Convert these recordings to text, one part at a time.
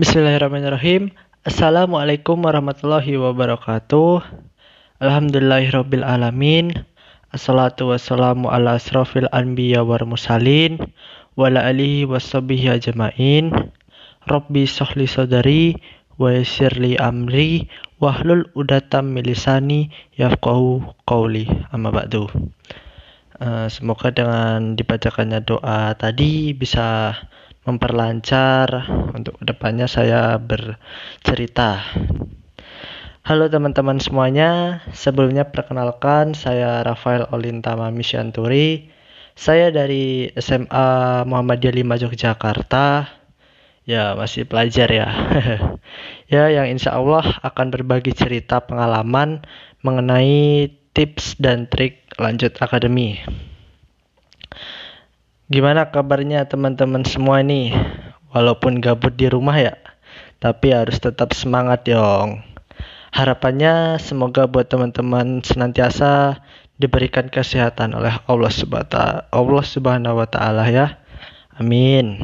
Bismillahirrahmanirrahim. Assalamualaikum warahmatullahi wabarakatuh. Alhamdulillahirabbil alamin. Assalatu wassalamu ala asrofil anbiya war musalin wa ala alihi washabihi ajmain. Rabbi sahli sadari wa yassirli amri wahlul udatam milisani yafqahu qawli. Amma ba'du. Uh, semoga dengan dibacakannya doa tadi bisa memperlancar untuk ke depannya saya bercerita. Halo teman-teman semuanya, sebelumnya perkenalkan saya Rafael Olintama Misyanturi. Saya dari SMA Muhammadiyah 5 Yogyakarta. Ya, masih pelajar ya. ya, yang insya Allah akan berbagi cerita pengalaman mengenai tips dan trik lanjut akademi. Gimana kabarnya teman-teman semua nih? Walaupun gabut di rumah ya, tapi harus tetap semangat dong. Harapannya semoga buat teman-teman senantiasa diberikan kesehatan oleh Allah Subhanahu Allah Subhanahu wa taala ya. Amin.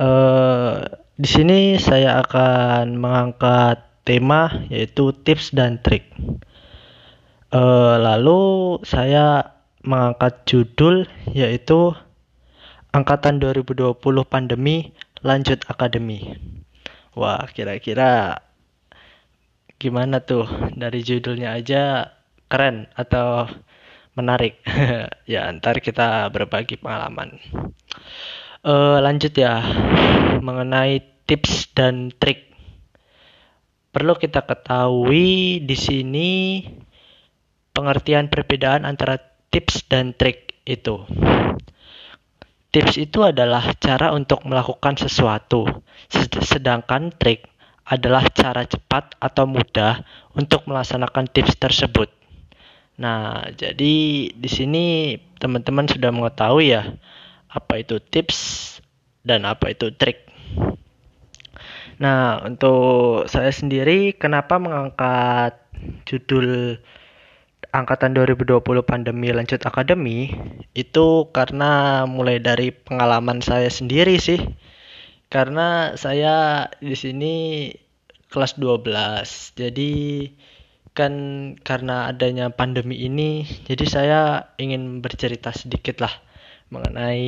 Uh, di sini saya akan mengangkat tema yaitu tips dan trik. Uh, lalu saya mengangkat judul yaitu Angkatan 2020 Pandemi Lanjut Akademi. Wah, kira-kira gimana tuh dari judulnya aja keren atau menarik? ya, ntar kita berbagi pengalaman. Uh, lanjut ya, mengenai tips dan trik. Perlu kita ketahui di sini pengertian perbedaan antara tips dan trik itu. Tips itu adalah cara untuk melakukan sesuatu, sedangkan trik adalah cara cepat atau mudah untuk melaksanakan tips tersebut. Nah, jadi di sini teman-teman sudah mengetahui ya apa itu tips dan apa itu trik. Nah, untuk saya sendiri kenapa mengangkat judul angkatan 2020 pandemi lanjut akademi itu karena mulai dari pengalaman saya sendiri sih. Karena saya di sini kelas 12. Jadi kan karena adanya pandemi ini jadi saya ingin bercerita sedikit lah mengenai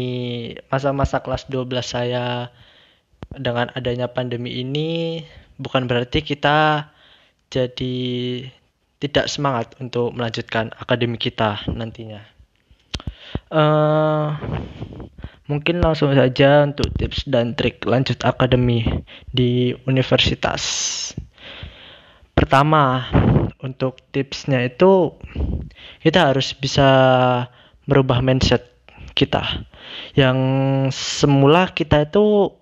masa-masa kelas 12 saya dengan adanya pandemi ini bukan berarti kita jadi tidak semangat untuk melanjutkan akademik kita nantinya. Uh, mungkin langsung saja untuk tips dan trik lanjut akademi di universitas. Pertama, untuk tipsnya itu kita harus bisa merubah mindset kita. Yang semula kita itu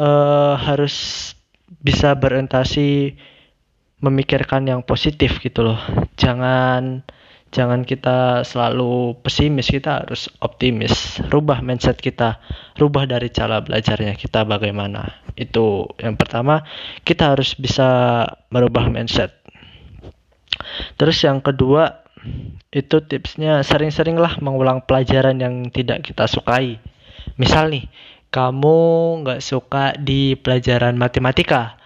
uh, harus bisa berorientasi memikirkan yang positif gitu loh. Jangan jangan kita selalu pesimis kita harus optimis. Rubah mindset kita rubah dari cara belajarnya kita bagaimana. Itu yang pertama kita harus bisa merubah mindset. Terus yang kedua itu tipsnya sering-seringlah mengulang pelajaran yang tidak kita sukai. Misal nih kamu nggak suka di pelajaran matematika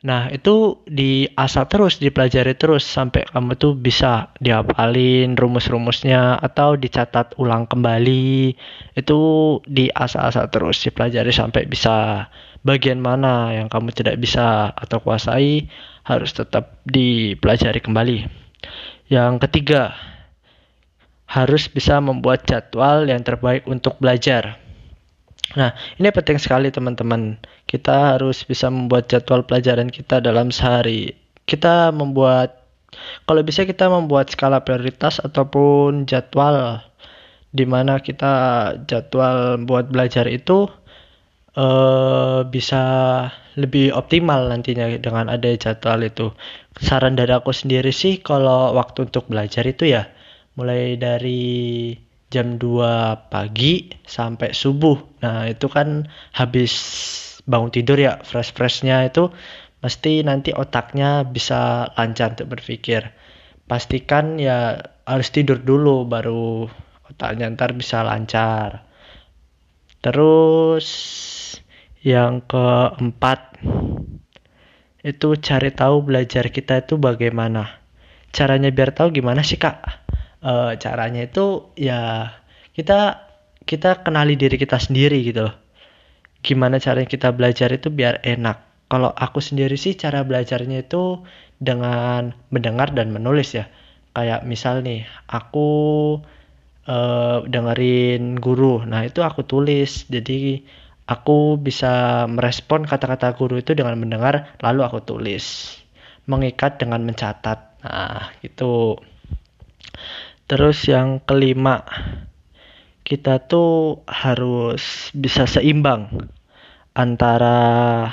Nah, itu diasah terus, dipelajari terus sampai kamu tuh bisa dihafalin rumus-rumusnya atau dicatat ulang kembali. Itu diasah-asah terus, dipelajari sampai bisa bagian mana yang kamu tidak bisa atau kuasai harus tetap dipelajari kembali. Yang ketiga, harus bisa membuat jadwal yang terbaik untuk belajar. Nah, ini penting sekali teman-teman. Kita harus bisa membuat jadwal pelajaran kita dalam sehari. Kita membuat kalau bisa kita membuat skala prioritas ataupun jadwal di mana kita jadwal buat belajar itu uh, bisa lebih optimal nantinya dengan ada jadwal itu. Saran dari aku sendiri sih kalau waktu untuk belajar itu ya mulai dari jam 2 pagi sampai subuh. Nah, itu kan habis bangun tidur ya, fresh-freshnya itu mesti nanti otaknya bisa lancar untuk berpikir. Pastikan ya harus tidur dulu baru otaknya ntar bisa lancar. Terus Yang keempat, itu cari tahu belajar kita itu bagaimana. Caranya biar tahu gimana sih kak? E, caranya itu ya kita kita kenali diri kita sendiri gitu loh. Gimana caranya kita belajar itu biar enak. Kalau aku sendiri sih cara belajarnya itu dengan mendengar dan menulis ya. Kayak misal nih, aku uh, dengerin guru. Nah, itu aku tulis. Jadi aku bisa merespon kata-kata guru itu dengan mendengar lalu aku tulis mengikat dengan mencatat nah itu terus yang kelima kita tuh harus bisa seimbang antara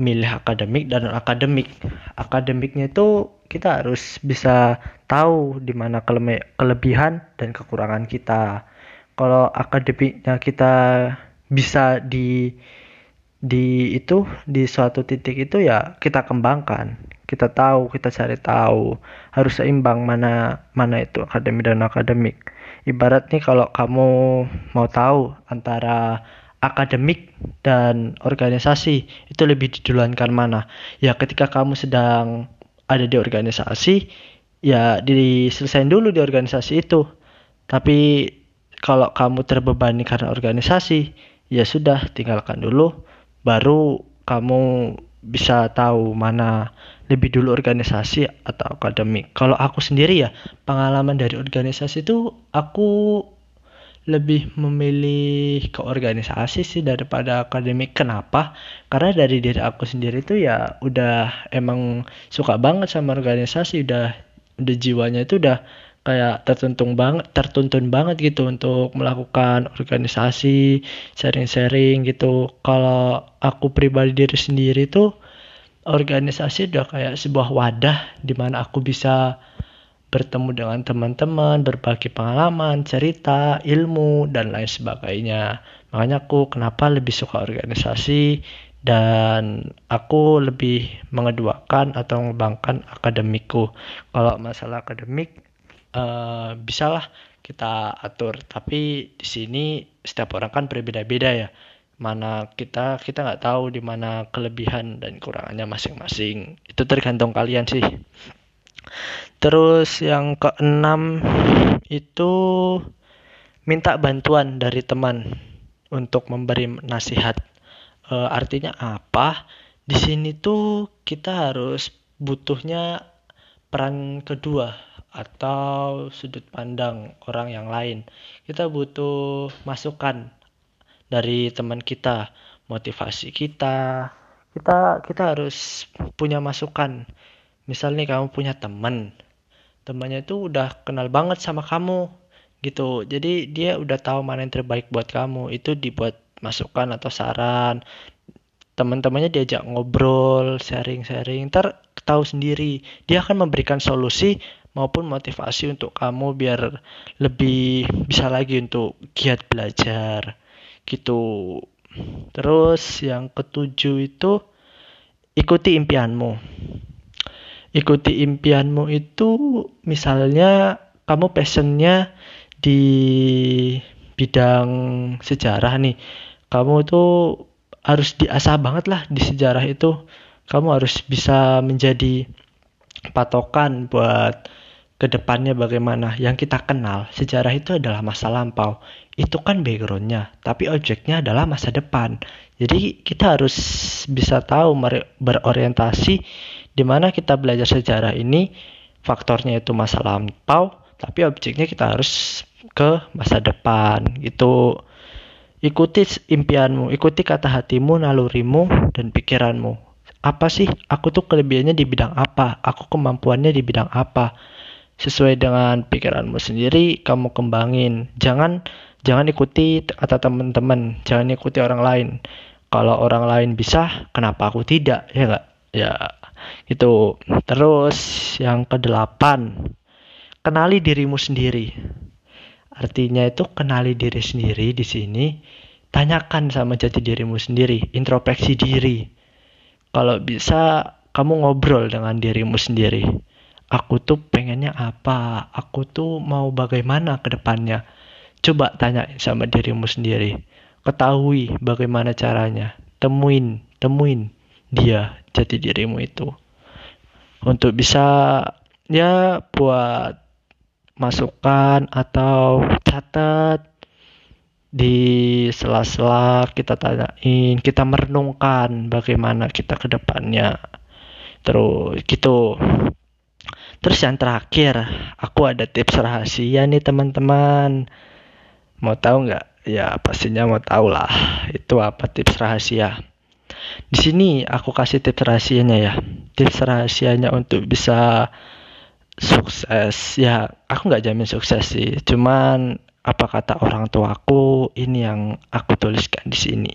milih akademik dan non akademik akademiknya itu kita harus bisa tahu di mana kelebihan dan kekurangan kita. Kalau akademiknya kita bisa di di itu di suatu titik itu ya kita kembangkan kita tahu kita cari tahu. Harus seimbang mana mana itu akademik dan akademik. Ibarat nih kalau kamu mau tahu antara akademik dan organisasi itu lebih diduluankan mana. Ya ketika kamu sedang ada di organisasi ya diselesaikan dulu di organisasi itu. Tapi kalau kamu terbebani karena organisasi ya sudah tinggalkan dulu. Baru kamu bisa tahu mana lebih dulu organisasi atau akademik. Kalau aku sendiri ya pengalaman dari organisasi itu aku lebih memilih ke organisasi sih daripada akademik. Kenapa? Karena dari diri aku sendiri tuh ya udah emang suka banget sama organisasi, udah udah jiwanya itu udah kayak tertuntun banget tertuntun banget gitu untuk melakukan organisasi sharing-sharing gitu kalau aku pribadi diri sendiri tuh organisasi udah kayak sebuah wadah di mana aku bisa bertemu dengan teman-teman, berbagi pengalaman, cerita, ilmu, dan lain sebagainya. Makanya aku kenapa lebih suka organisasi dan aku lebih mengeduakan atau mengembangkan akademikku. Kalau masalah akademik, uh, bisalah kita atur tapi di sini setiap orang kan berbeda-beda ya mana kita kita nggak tahu di mana kelebihan dan kurangannya masing-masing. Itu tergantung kalian sih. Terus yang keenam itu minta bantuan dari teman untuk memberi nasihat. E, artinya apa? Di sini tuh kita harus butuhnya peran kedua atau sudut pandang orang yang lain. Kita butuh masukan dari teman kita, motivasi kita. Kita kita harus punya masukan. Misalnya kamu punya teman, temannya itu udah kenal banget sama kamu gitu. Jadi dia udah tahu mana yang terbaik buat kamu. Itu dibuat masukan atau saran. Teman-temannya diajak ngobrol, sharing-sharing, ntar tahu sendiri. Dia akan memberikan solusi maupun motivasi untuk kamu biar lebih bisa lagi untuk giat belajar gitu. Terus yang ketujuh itu ikuti impianmu. Ikuti impianmu itu misalnya kamu passionnya di bidang sejarah nih. Kamu tuh harus diasah banget lah di sejarah itu. Kamu harus bisa menjadi patokan buat ke depannya bagaimana yang kita kenal sejarah itu adalah masa lampau. Itu kan backgroundnya tapi objeknya adalah masa depan. Jadi kita harus bisa tahu berorientasi di mana kita belajar sejarah ini. Faktornya itu masa lampau tapi objeknya kita harus ke masa depan itu ikuti impianmu ikuti kata hatimu nalurimu dan pikiranmu. Apa sih? Aku tuh kelebihannya di bidang apa? Aku kemampuannya di bidang apa sesuai dengan pikiranmu sendiri kamu kembangin. Jangan jangan ikuti kata teman-teman. Jangan ikuti orang lain. Kalau orang lain bisa kenapa aku tidak? Ya enggak ya itu terus yang kedelapan kenali dirimu sendiri. Artinya itu kenali diri sendiri di sini. Tanyakan sama jati dirimu sendiri. Introspeksi diri. Kalau bisa kamu ngobrol dengan dirimu sendiri aku tuh pengennya apa, aku tuh mau bagaimana ke depannya. Coba tanya sama dirimu sendiri, ketahui bagaimana caranya. temuin temuin dia jati dirimu itu. Untuk bisa ya buat masukan atau catat di sela-sela kita tanyain kita merenungkan bagaimana kita ke depannya. Terus gitu terus yang terakhir aku ada tips rahasia nih teman-teman. Mau tahu nggak? Ya pastinya mau tahu lah. Itu apa tips rahasia? Di sini aku kasih tips rahasianya ya. Tips rahasianya untuk bisa sukses. Ya aku nggak jamin sukses sih. Cuman apa kata orang tuaku ini yang aku tuliskan di sini.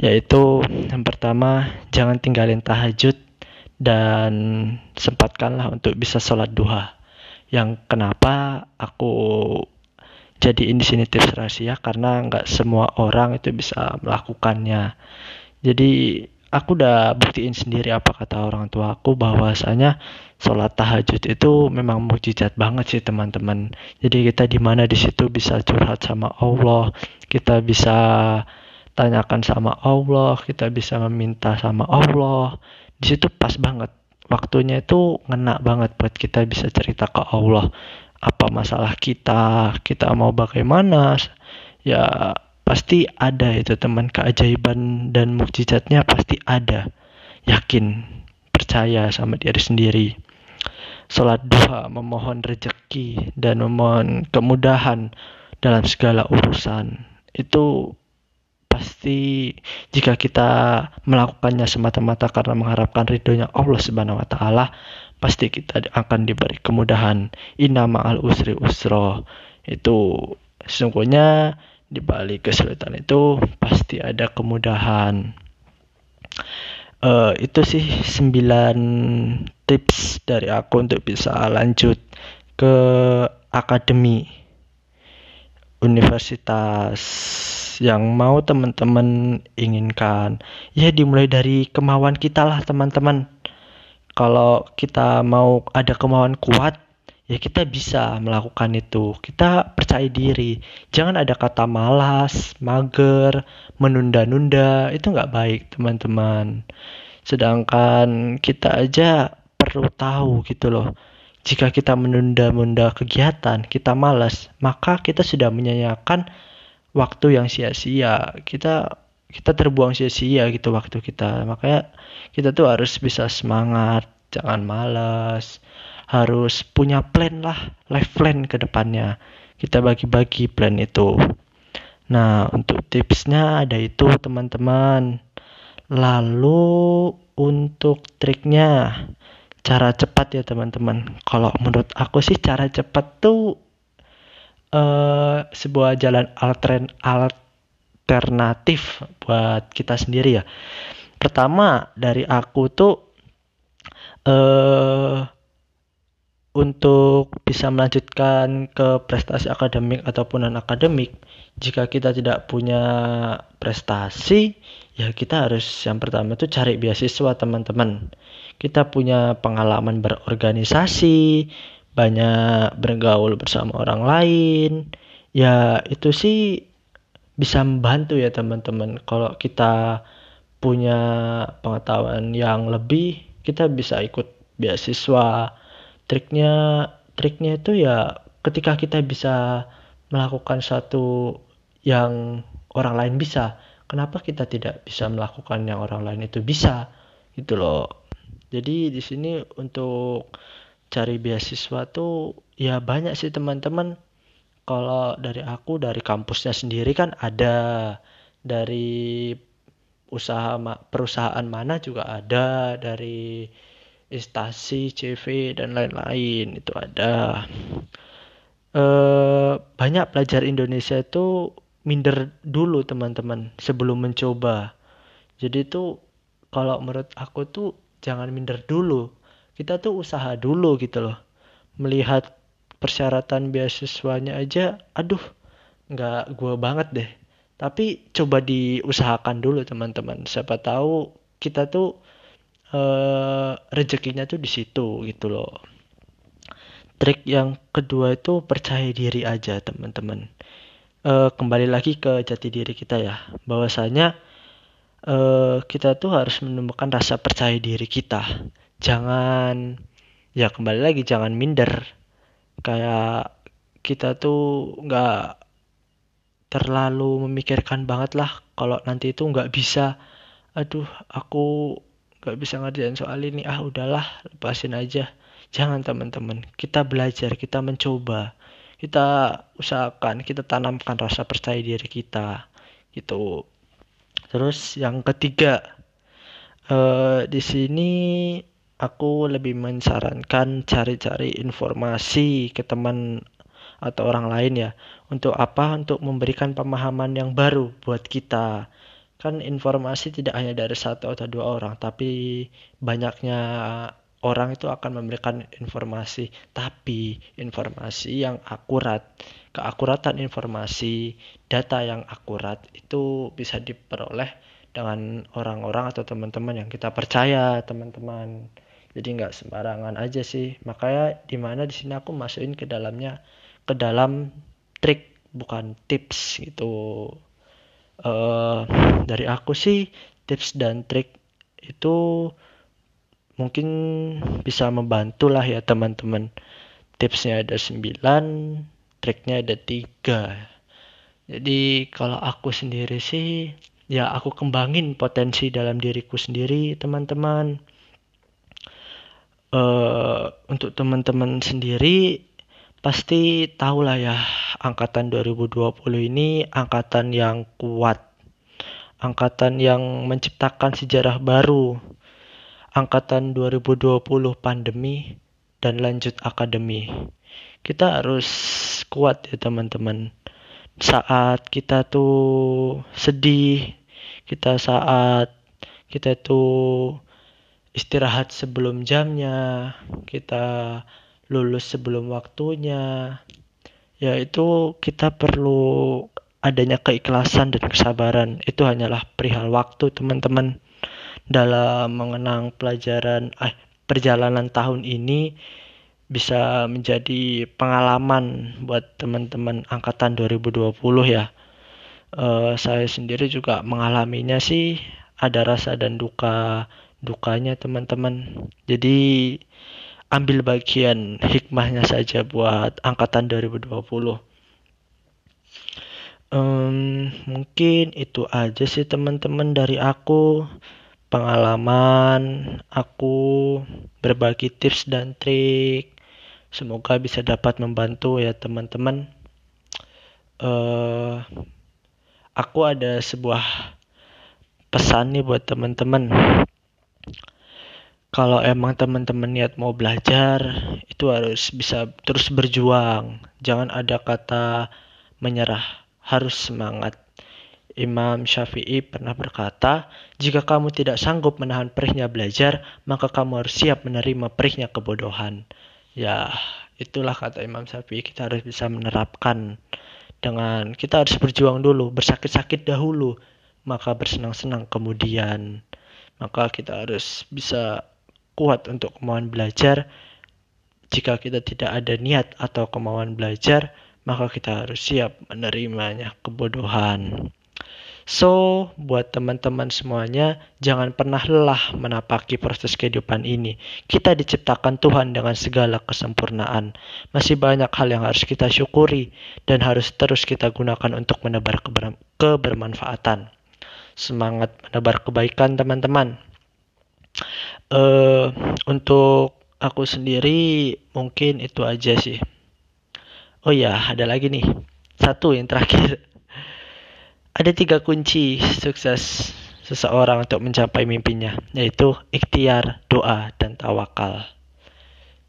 Yaitu yang pertama jangan tinggalin tahajud dan sempatkanlah untuk bisa sholat duha. Yang kenapa aku jadi ini sini tips rahasia? Karena nggak semua orang itu bisa melakukannya. Jadi aku udah buktiin sendiri apa kata orang tua aku bahwasanya sholat tahajud itu memang mujizat banget sih teman-teman. Jadi kita di mana di situ bisa curhat sama Allah kita bisa tanyakan sama Allah kita bisa meminta sama Allah di situ pas banget. Waktunya itu ngena banget buat kita bisa cerita ke Allah. Apa masalah kita kita mau bagaimana? Ya pasti ada itu teman. Keajaiban dan mukjizatnya pasti ada. Yakin percaya sama diri sendiri. Sholat duha memohon rezeki dan memohon kemudahan dalam segala urusan. Itu pasti jika kita melakukannya semata-mata karena mengharapkan ridhonya Allah Subhanahu wa taala pasti kita akan diberi kemudahan inna ma'al usri usro itu sesungguhnya di balik kesulitan itu pasti ada kemudahan. Uh, itu sih 9 tips dari aku untuk bisa lanjut ke akademi universitas yang mau teman-teman inginkan. Ya dimulai dari kemauan kita lah teman-teman. Kalau kita mau ada kemauan kuat, ya kita bisa melakukan itu. Kita percaya diri. Jangan ada kata malas, mager, menunda-nunda. Itu nggak baik, teman-teman. Sedangkan kita aja perlu tahu gitu loh. Jika kita menunda-nunda kegiatan, kita malas, maka kita sudah menyanyikan waktu yang sia-sia. Kita kita terbuang sia-sia gitu waktu kita. Makanya kita tuh harus bisa semangat, jangan malas harus punya plan lah, life plan ke depannya. Kita bagi-bagi plan itu. Nah, untuk tipsnya ada itu teman-teman. Lalu untuk triknya, cara cepat ya teman-teman. Kalau menurut aku sih cara cepat tuh uh, sebuah jalan altern alternatif buat kita sendiri ya. Pertama dari aku tuh uh, untuk bisa melanjutkan ke prestasi akademik ataupun non akademik jika kita tidak punya prestasi ya kita harus yang pertama itu cari beasiswa teman-teman kita punya pengalaman berorganisasi banyak bergaul bersama orang lain. Ya itu sih bisa membantu ya teman-teman. Kalau kita punya pengetahuan yang lebih kita bisa ikut beasiswa. Triknya triknya itu ya ketika kita bisa melakukan satu yang orang lain bisa kenapa kita tidak bisa melakukan yang orang lain itu bisa? Gitu loh. Jadi di sini untuk cari beasiswa tuh ya banyak sih teman-teman. Kalau dari aku dari kampusnya sendiri kan ada. Dari usaha perusahaan mana juga ada. Dari instasi CV dan lain-lain itu ada. E, banyak pelajar Indonesia itu minder dulu teman-teman sebelum mencoba. Jadi itu kalau menurut aku tuh jangan minder dulu kita tuh usaha dulu gitu loh. Melihat persyaratan beasiswanya aja aduh nggak gue banget deh. Tapi coba diusahakan dulu teman-teman. Siapa tahu kita tuh uh, rezekinya tuh di situ gitu loh. Trik yang kedua itu percaya diri aja teman-teman. Uh, kembali lagi ke jati diri kita ya. Bahwasanya uh, kita tuh harus menemukan rasa percaya diri kita jangan ya kembali lagi jangan minder. Kayak kita tuh nggak terlalu memikirkan banget lah kalau nanti itu nggak bisa. Aduh aku nggak bisa ngerjain soal ini. Ah udahlah lepasin aja. Jangan teman-teman. Kita belajar kita mencoba. Kita usahakan kita tanamkan rasa percaya diri kita. Gitu. Terus yang ketiga uh, di sini aku lebih mensarankan cari-cari informasi ke teman atau orang lain ya. Untuk apa? Untuk memberikan pemahaman yang baru buat kita. Kan informasi tidak hanya dari satu atau dua orang tapi banyaknya orang itu akan memberikan informasi. Tapi informasi yang akurat keakuratan informasi data yang akurat itu bisa diperoleh dengan orang-orang atau teman-teman yang kita percaya teman-teman jadi nggak sembarangan aja sih. Makanya di mana di sini aku masukin ke dalamnya ke dalam trik bukan tips gitu. Uh, dari aku sih tips dan trik itu mungkin bisa membantu lah ya teman-teman. Tipsnya ada 9 triknya ada tiga. Jadi kalau aku sendiri sih ya aku kembangin potensi dalam diriku sendiri teman-teman uh, untuk teman-teman sendiri pasti tahu lah ya angkatan 2020 ini angkatan yang kuat. Angkatan yang menciptakan sejarah baru. Angkatan 2020 pandemi dan lanjut akademi. Kita harus kuat ya teman-teman. Saat kita tuh sedih kita saat kita tuh istirahat sebelum jamnya, kita lulus sebelum waktunya, ya itu kita perlu adanya keikhlasan dan kesabaran. Itu hanyalah perihal waktu, teman-teman. Dalam mengenang pelajaran eh perjalanan tahun ini bisa menjadi pengalaman buat teman-teman angkatan 2020 ya. Uh, saya sendiri juga mengalaminya sih ada rasa dan duka dukanya teman-teman. Jadi ambil bagian hikmahnya saja buat angkatan 2020. Um, mungkin itu aja sih teman-teman dari aku pengalaman aku berbagi tips dan trik semoga bisa dapat membantu ya teman-teman uh, aku ada sebuah pesan nih buat teman-teman kalau emang teman-teman niat mau belajar itu harus bisa terus berjuang jangan ada kata menyerah harus semangat Imam Syafi'i pernah berkata, "Jika kamu tidak sanggup menahan perihnya belajar, maka kamu harus siap menerima perihnya kebodohan." Ya, itulah kata Imam Syafi'i, kita harus bisa menerapkan dengan kita harus berjuang dulu, bersakit-sakit dahulu, maka bersenang-senang kemudian. Maka kita harus bisa kuat untuk kemauan belajar. Jika kita tidak ada niat atau kemauan belajar, maka kita harus siap menerimanya kebodohan. So, buat teman-teman semuanya, jangan pernah lelah menapaki proses kehidupan ini. Kita diciptakan Tuhan dengan segala kesempurnaan. Masih banyak hal yang harus kita syukuri dan harus terus kita gunakan untuk menebar keber kebermanfaatan. Semangat menebar kebaikan, teman-teman uh, untuk aku sendiri mungkin itu aja sih. Oh ya, ada lagi nih. Satu yang terakhir. Ada tiga kunci sukses seseorang untuk mencapai mimpinya, yaitu ikhtiar, doa, dan tawakal.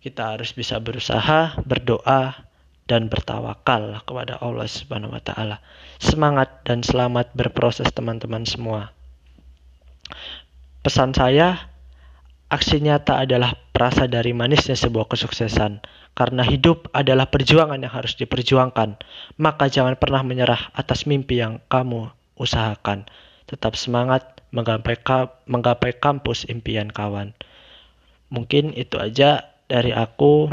Kita harus bisa berusaha, berdoa, dan bertawakal kepada Allah Subhanahu wa taala. Semangat dan selamat berproses teman-teman semua. Pesan saya, Aksi nyata adalah perasa dari manisnya sebuah kesuksesan. Karena hidup adalah perjuangan yang harus diperjuangkan. Maka jangan pernah menyerah atas mimpi yang kamu usahakan. Tetap semangat menggapai, ka menggapai kampus impian kawan. Mungkin itu aja dari aku.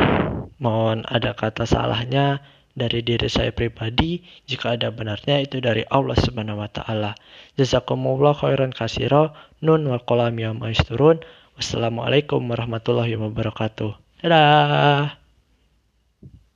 Mohon ada kata salahnya dari diri saya pribadi, jika ada benarnya itu dari Allah Subhanahu wa taala. Jazakumullah khairan kasiro. Nun wal qalam ya Wassalamualaikum warahmatullahi wabarakatuh. Dadah.